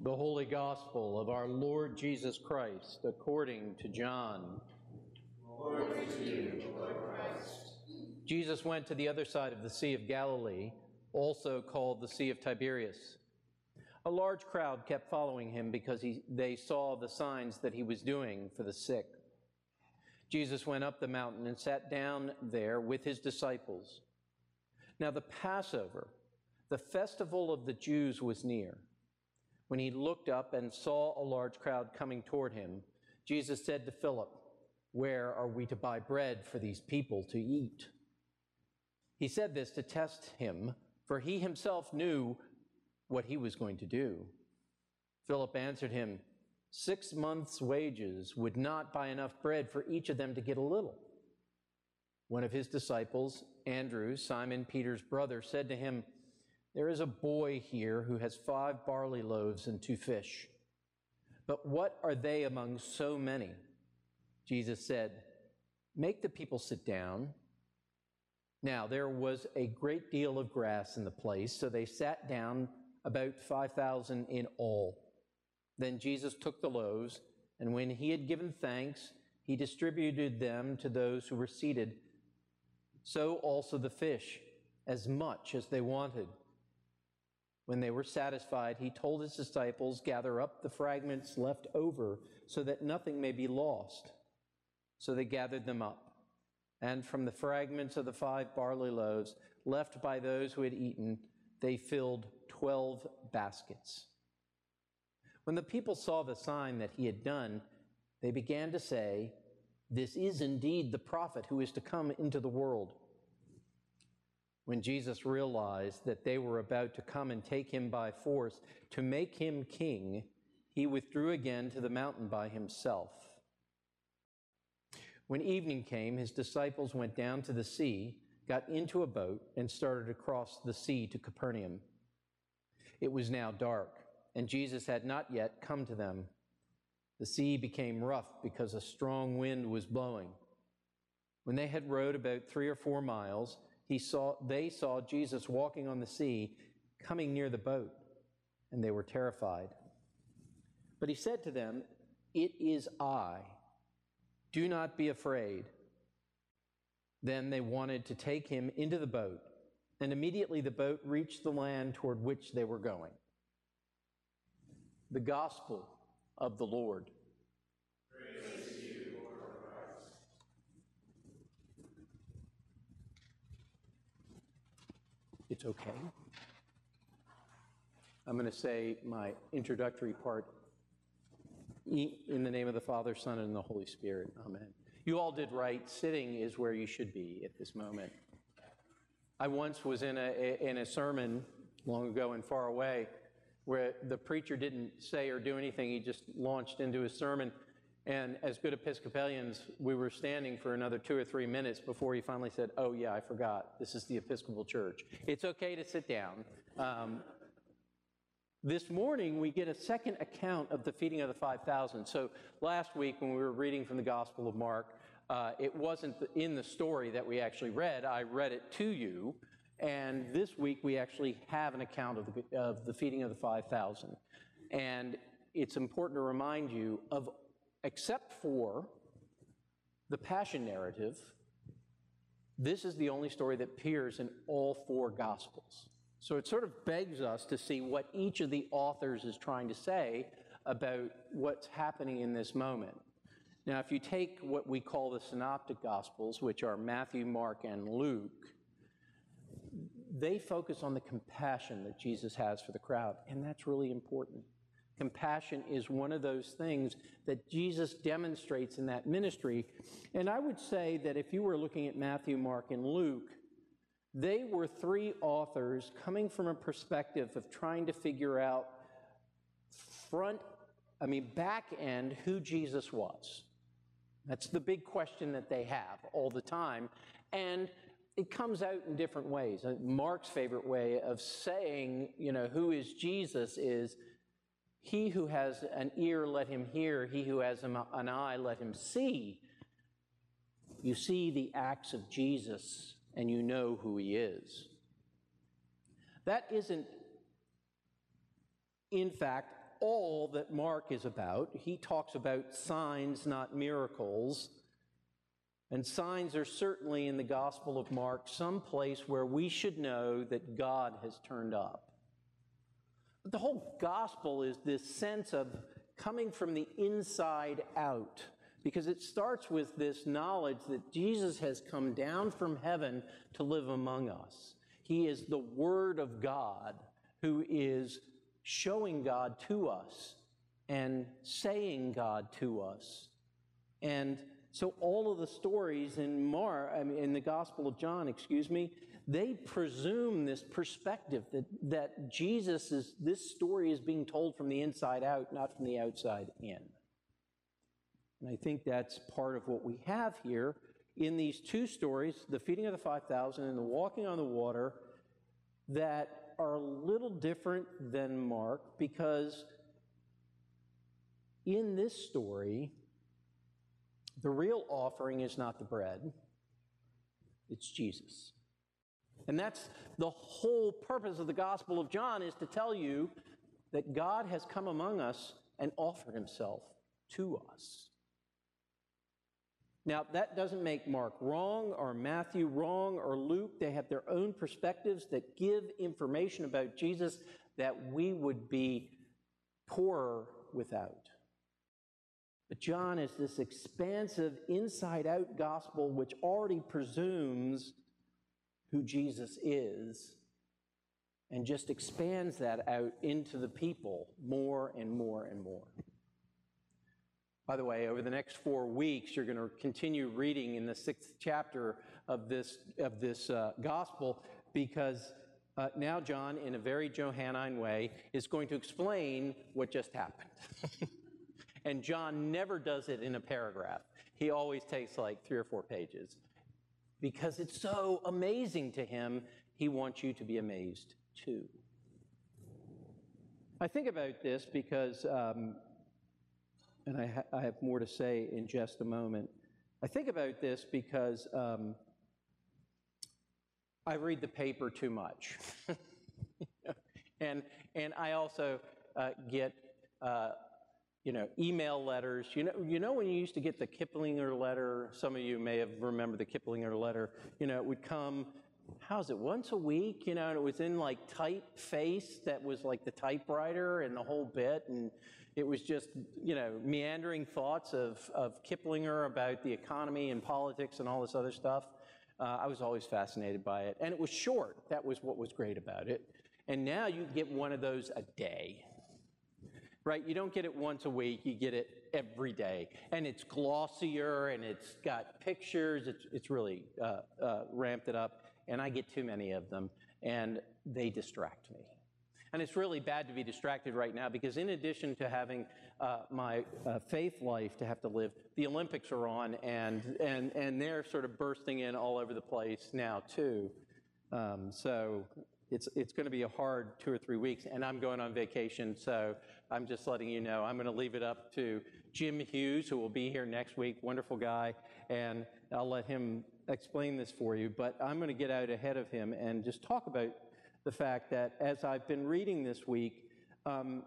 The Holy Gospel of our Lord Jesus Christ according to John. Glory to you, Lord Christ. Jesus went to the other side of the Sea of Galilee, also called the Sea of Tiberias. A large crowd kept following him because he, they saw the signs that he was doing for the sick. Jesus went up the mountain and sat down there with his disciples. Now, the Passover, the festival of the Jews, was near. When he looked up and saw a large crowd coming toward him, Jesus said to Philip, Where are we to buy bread for these people to eat? He said this to test him, for he himself knew what he was going to do. Philip answered him, Six months' wages would not buy enough bread for each of them to get a little. One of his disciples, Andrew, Simon Peter's brother, said to him, there is a boy here who has five barley loaves and two fish. But what are they among so many? Jesus said, Make the people sit down. Now there was a great deal of grass in the place, so they sat down, about 5,000 in all. Then Jesus took the loaves, and when he had given thanks, he distributed them to those who were seated. So also the fish, as much as they wanted. When they were satisfied, he told his disciples, Gather up the fragments left over, so that nothing may be lost. So they gathered them up. And from the fragments of the five barley loaves left by those who had eaten, they filled twelve baskets. When the people saw the sign that he had done, they began to say, This is indeed the prophet who is to come into the world. When Jesus realized that they were about to come and take him by force to make him king, he withdrew again to the mountain by himself. When evening came, his disciples went down to the sea, got into a boat, and started across the sea to Capernaum. It was now dark, and Jesus had not yet come to them. The sea became rough because a strong wind was blowing. When they had rowed about three or four miles, he saw, they saw Jesus walking on the sea, coming near the boat, and they were terrified. But he said to them, It is I. Do not be afraid. Then they wanted to take him into the boat, and immediately the boat reached the land toward which they were going. The Gospel of the Lord. It's okay. I'm going to say my introductory part in the name of the Father, Son, and the Holy Spirit. Amen. You all did right. Sitting is where you should be at this moment. I once was in a, in a sermon long ago and far away where the preacher didn't say or do anything. He just launched into his sermon. And as good Episcopalians, we were standing for another two or three minutes before he finally said, Oh, yeah, I forgot. This is the Episcopal Church. It's okay to sit down. Um, this morning, we get a second account of the feeding of the 5,000. So last week, when we were reading from the Gospel of Mark, uh, it wasn't in the story that we actually read. I read it to you. And this week, we actually have an account of the, of the feeding of the 5,000. And it's important to remind you of except for the passion narrative, this is the only story that appears in all four Gospels. So it sort of begs us to see what each of the authors is trying to say about what's happening in this moment. Now, if you take what we call the Synoptic Gospels, which are Matthew, Mark, and Luke, they focus on the compassion that Jesus has for the crowd, and that's really important. Compassion is one of those things that Jesus demonstrates in that ministry. And I would say that if you were looking at Matthew, Mark, and Luke, they were three authors coming from a perspective of trying to figure out front, I mean, back end who Jesus was. That's the big question that they have all the time. And it comes out in different ways. Mark's favorite way of saying, you know, who is Jesus is he who has an ear, let him hear. He who has an eye, let him see. You see the acts of Jesus and you know who he is. That isn't, in fact, all that Mark is about. He talks about signs, not miracles. And signs are certainly in the Gospel of Mark some place where we should know that God has turned up. The whole Gospel is this sense of coming from the inside out because it starts with this knowledge that Jesus has come down from heaven to live among us. He is the Word of God who is showing God to us and saying God to us. And so all of the stories in Mar, I mean, in the Gospel of John, excuse me, they presume this perspective that, that Jesus is, this story is being told from the inside out, not from the outside in. And I think that's part of what we have here in these two stories, the feeding of the 5,000 and the walking on the water, that are a little different than Mark because in this story, the real offering is not the bread, it's Jesus. And that's the whole purpose of the Gospel of John is to tell you that God has come among us and offered himself to us. Now, that doesn't make Mark wrong or Matthew wrong or Luke. They have their own perspectives that give information about Jesus that we would be poorer without. But John is this expansive, inside out gospel which already presumes who Jesus is and just expands that out into the people more and more and more. By the way, over the next four weeks, you're going to continue reading in the sixth chapter of this, of this uh, gospel because uh, now John, in a very Johannine way, is going to explain what just happened. and John never does it in a paragraph, he always takes like three or four pages because it's so amazing to him, he wants you to be amazed too. I think about this because um, and I, ha- I, have more to say in just a moment. I think about this because um, I read the paper too much. and, and I also uh, get, uh, you know, email letters. You know, you know when you used to get the Kiplinger letter? Some of you may have remembered the Kiplinger letter. You know, it would come how's it once a week you know and it was in like typeface that was like the typewriter and the whole bit and it was just, you know, meandering thoughts of, of Kiplinger about the economy and politics and all this other stuff. Uh, I was always fascinated by it. And it was short. That was what was great about it. And now you get one of those a day. Right? You don't get it once a week, you get it every day. And it's glossier and it's got pictures. It's, it's really uh, uh, ramped it up. And I get too many of them, and they distract me. And it's really bad to be distracted right now because, in addition to having uh, my uh, faith life to have to live, the Olympics are on and, and, and they're sort of bursting in all over the place now, too. Um, so it's, it's going to be a hard two or three weeks, and I'm going on vacation, so I'm just letting you know. I'm going to leave it up to Jim Hughes, who will be here next week, wonderful guy, and I'll let him explain this for you. But I'm going to get out ahead of him and just talk about the fact that as I've been reading this week, um,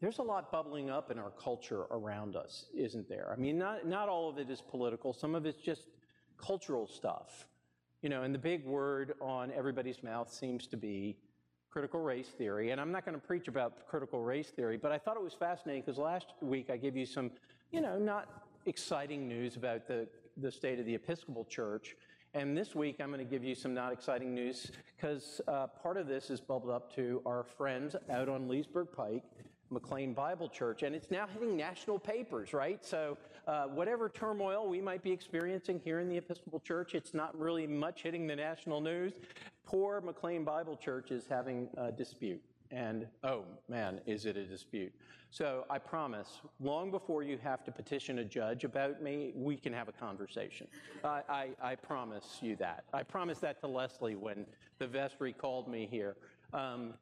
there's a lot bubbling up in our culture around us, isn't there? I mean, not, not all of it is political, some of it's just cultural stuff. You know, and the big word on everybody's mouth seems to be critical race theory. And I'm not going to preach about critical race theory, but I thought it was fascinating because last week I gave you some, you know, not exciting news about the, the state of the Episcopal Church. And this week, I'm going to give you some not exciting news because uh, part of this is bubbled up to our friends out on Leesburg Pike, McLean Bible Church, and it's now hitting national papers, right? So, uh, whatever turmoil we might be experiencing here in the Episcopal Church, it's not really much hitting the national news. Poor McLean Bible Church is having a dispute. And oh man, is it a dispute? So I promise, long before you have to petition a judge about me, we can have a conversation. I, I, I promise you that. I promised that to Leslie when the vestry called me here. Um,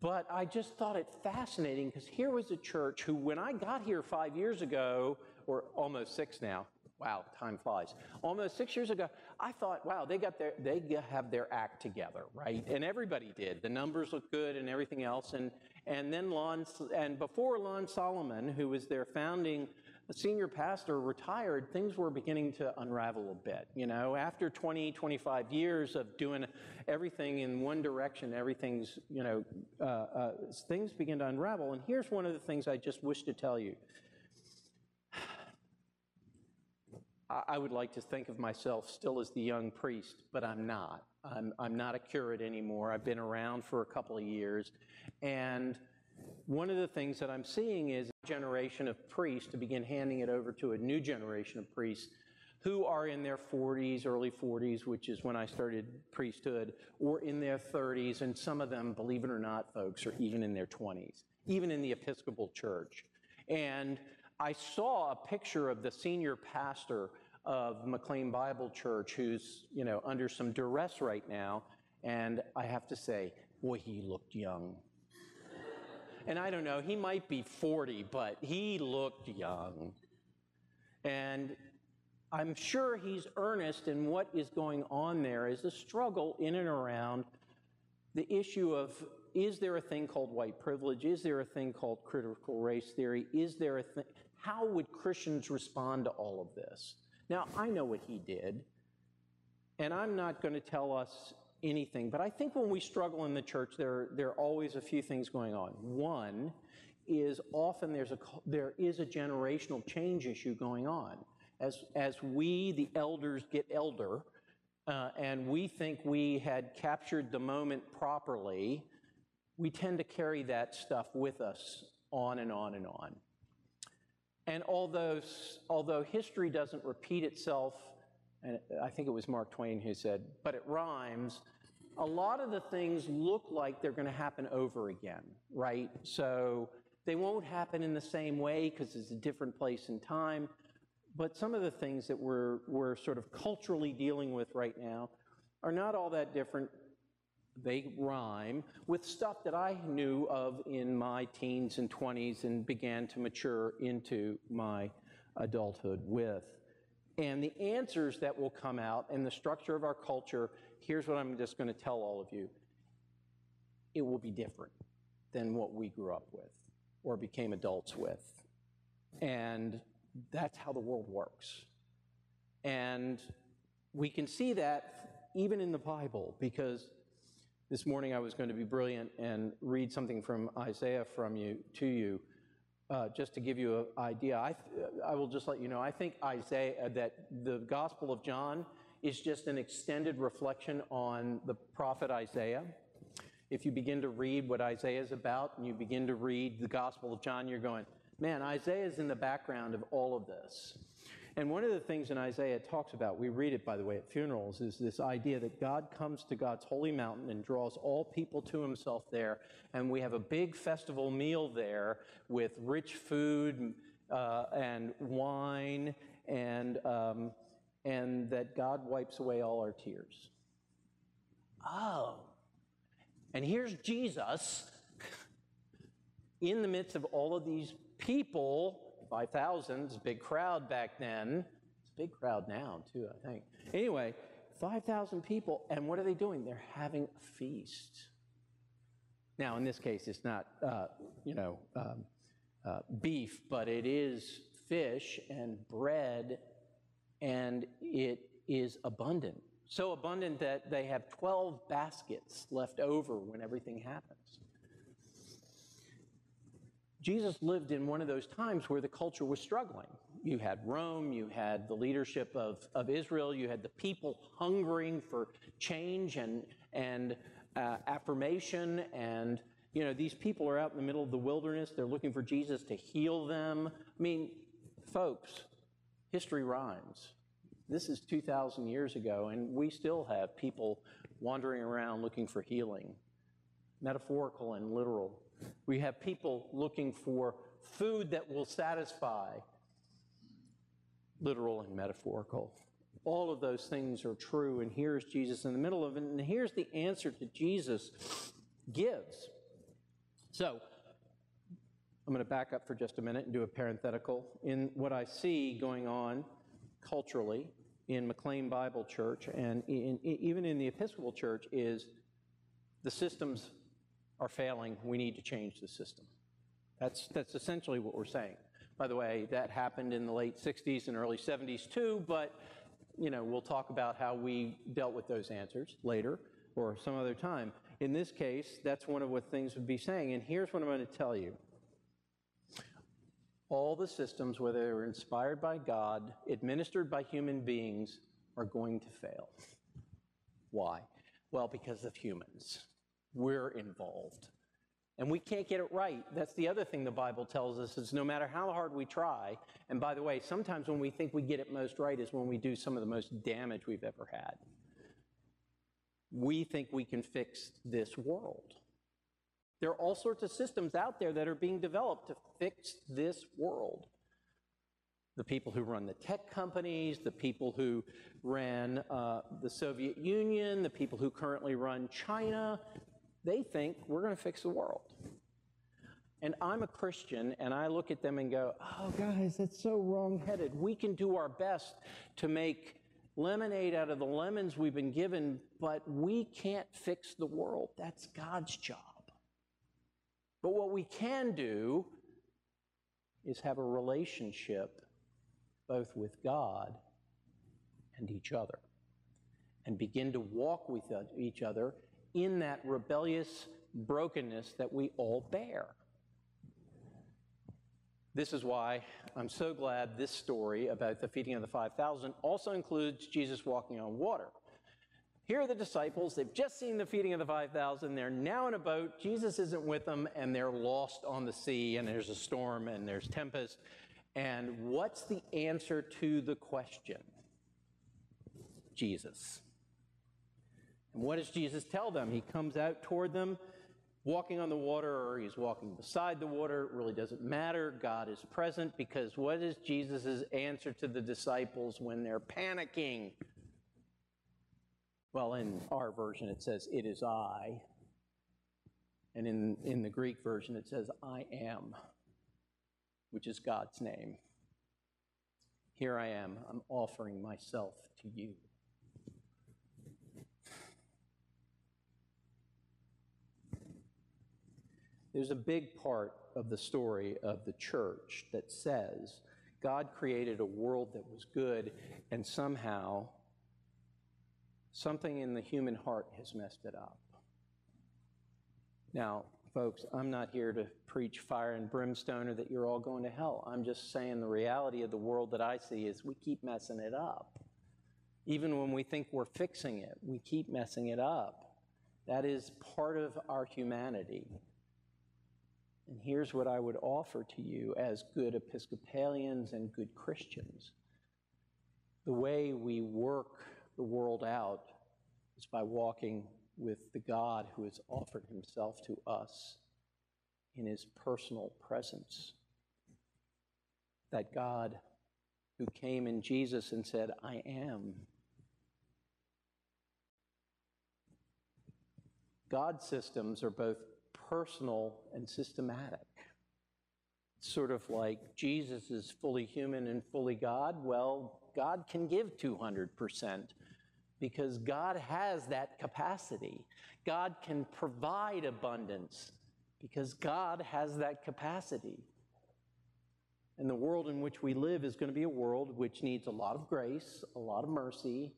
but I just thought it fascinating because here was a church who, when I got here five years ago, or almost six now, Wow, time flies. Almost six years ago, I thought, wow, they got their, they have their act together, right? And everybody did. The numbers look good and everything else. And, and then Lon, and before Lon Solomon, who was their founding senior pastor, retired, things were beginning to unravel a bit. You know, after 20, 25 years of doing everything in one direction, everything's, you know, uh, uh, things begin to unravel. And here's one of the things I just wish to tell you. I would like to think of myself still as the young priest, but I'm not. I'm, I'm not a curate anymore. I've been around for a couple of years. And one of the things that I'm seeing is a generation of priests to begin handing it over to a new generation of priests who are in their 40s, early 40s, which is when I started priesthood, or in their 30s, and some of them, believe it or not, folks, are even in their 20s, even in the Episcopal Church. And I saw a picture of the senior pastor of McLean Bible Church who's, you know, under some duress right now. And I have to say, boy, he looked young. and I don't know, he might be 40, but he looked young. And I'm sure he's earnest in what is going on there is a struggle in and around the issue of is there a thing called white privilege? Is there a thing called critical race theory? Is there a thing? How would Christians respond to all of this? Now, I know what he did, and I'm not going to tell us anything, but I think when we struggle in the church, there, there are always a few things going on. One is often there's a, there is a generational change issue going on. As, as we, the elders, get elder, uh, and we think we had captured the moment properly, we tend to carry that stuff with us on and on and on. And although, although history doesn't repeat itself, and I think it was Mark Twain who said, but it rhymes, a lot of the things look like they're going to happen over again, right? So they won't happen in the same way because it's a different place and time. But some of the things that we're, we're sort of culturally dealing with right now are not all that different they rhyme with stuff that I knew of in my teens and 20s and began to mature into my adulthood with. And the answers that will come out and the structure of our culture, here's what I'm just going to tell all of you it will be different than what we grew up with or became adults with. And that's how the world works. And we can see that even in the Bible because this morning I was going to be brilliant and read something from Isaiah from you to you, uh, just to give you an idea. I, I will just let you know. I think Isaiah uh, that the Gospel of John is just an extended reflection on the prophet Isaiah. If you begin to read what Isaiah is about, and you begin to read the Gospel of John, you're going, man, Isaiah is in the background of all of this. And one of the things in Isaiah talks about, we read it by the way at funerals, is this idea that God comes to God's holy mountain and draws all people to himself there. And we have a big festival meal there with rich food uh, and wine, and, um, and that God wipes away all our tears. Oh. And here's Jesus in the midst of all of these people 5,000 is a big crowd back then. It's a big crowd now, too, I think. Anyway, 5,000 people, and what are they doing? They're having a feast. Now, in this case, it's not, uh, you know, um, uh, beef, but it is fish and bread, and it is abundant. So abundant that they have 12 baskets left over when everything happens. Jesus lived in one of those times where the culture was struggling. You had Rome, you had the leadership of, of Israel, you had the people hungering for change and, and uh, affirmation. And, you know, these people are out in the middle of the wilderness. They're looking for Jesus to heal them. I mean, folks, history rhymes. This is 2,000 years ago, and we still have people wandering around looking for healing, metaphorical and literal. We have people looking for food that will satisfy, literal and metaphorical. All of those things are true, and here's Jesus in the middle of it, and here's the answer that Jesus gives. So, I'm going to back up for just a minute and do a parenthetical. In what I see going on culturally in McLean Bible Church and in, even in the Episcopal Church is the systems are failing. We need to change the system. That's, that's essentially what we're saying. By the way, that happened in the late 60s and early 70s too, but you know, we'll talk about how we dealt with those answers later or some other time. In this case, that's one of what things would be saying. And here's what I'm going to tell you. All the systems, whether they're inspired by God, administered by human beings, are going to fail. Why? Well, because of humans. We're involved. And we can't get it right. That's the other thing the Bible tells us is no matter how hard we try, and by the way, sometimes when we think we get it most right is when we do some of the most damage we've ever had. We think we can fix this world. There are all sorts of systems out there that are being developed to fix this world. The people who run the tech companies, the people who ran uh, the Soviet Union, the people who currently run China, they think we're going to fix the world. And I'm a Christian, and I look at them and go, oh, guys, that's so wrong-headed. We can do our best to make lemonade out of the lemons we've been given, but we can't fix the world. That's God's job. But what we can do is have a relationship both with God and each other and begin to walk with each other in that rebellious brokenness that we all bear. This is why I'm so glad this story about the feeding of the 5,000 also includes Jesus walking on water. Here are the disciples. They've just seen the feeding of the 5,000. They're now in a boat. Jesus isn't with them, and they're lost on the sea, and there's a storm, and there's tempest. And what's the answer to the question? Jesus. And what does Jesus tell them? He comes out toward them walking on the water or he's walking beside the water. It really doesn't matter. God is present because what is Jesus' answer to the disciples when they're panicking? Well, in our version, it says, It is I. And in, in the Greek version, it says, I am, which is God's name. Here I am. I'm offering myself to you. There's a big part of the story of the church that says God created a world that was good, and somehow something in the human heart has messed it up. Now, folks, I'm not here to preach fire and brimstone or that you're all going to hell. I'm just saying the reality of the world that I see is we keep messing it up. Even when we think we're fixing it, we keep messing it up. That is part of our humanity. And here's what I would offer to you as good Episcopalians and good Christians. The way we work the world out is by walking with the God who has offered himself to us in his personal presence. That God who came in Jesus and said, I am. God systems are both personal and systematic. Sort of like Jesus is fully human and fully God. Well, God can give 200% because God has that capacity. God can provide abundance because God has that capacity. And the world in which we live is going to be a world which needs a lot of grace, a lot of mercy,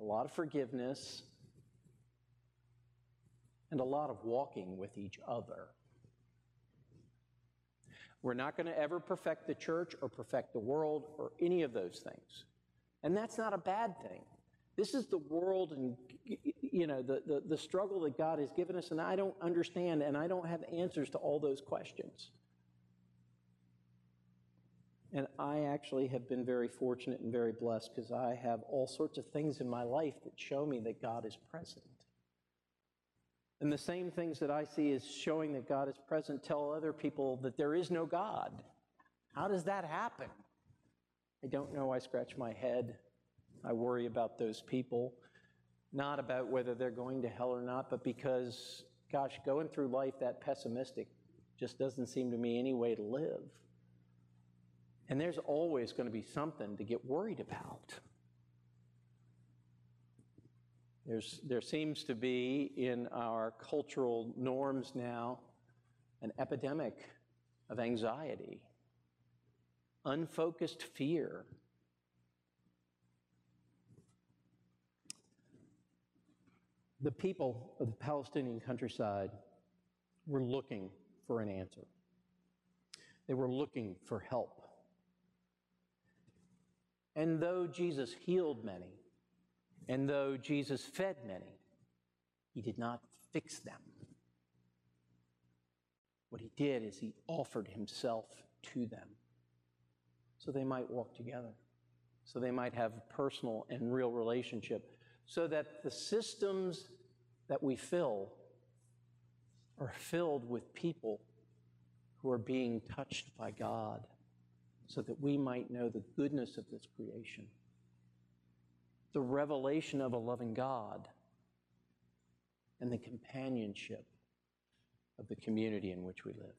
a lot of forgiveness, and a lot of walking with each other. We're not going to ever perfect the church or perfect the world or any of those things. And that's not a bad thing. This is the world and you know the, the, the, struggle that God has given us, and I don't understand and I don't have answers to all those questions. And I actually have been very fortunate and very blessed because I have all sorts of things in my life that show me that God is present. And the same things that I see as showing that God is present tell other people that there is no God. How does that happen? I don't know. I scratch my head. I worry about those people, not about whether they're going to hell or not, but because, gosh, going through life that pessimistic just doesn't seem to me any way to live. And there's always going to be something to get worried about. There's, there seems to be in our cultural norms now an epidemic of anxiety, unfocused fear. The people of the Palestinian countryside were looking for an answer. They were looking for help. And though Jesus healed many, and though Jesus fed many, he did not fix them. What he did is he offered himself to them so they might walk together, so they might have a personal and real relationship, so that the systems that we fill are filled with people who are being touched by God, so that we might know the goodness of this creation, the revelation of a loving God, and the companionship of the community in which we live.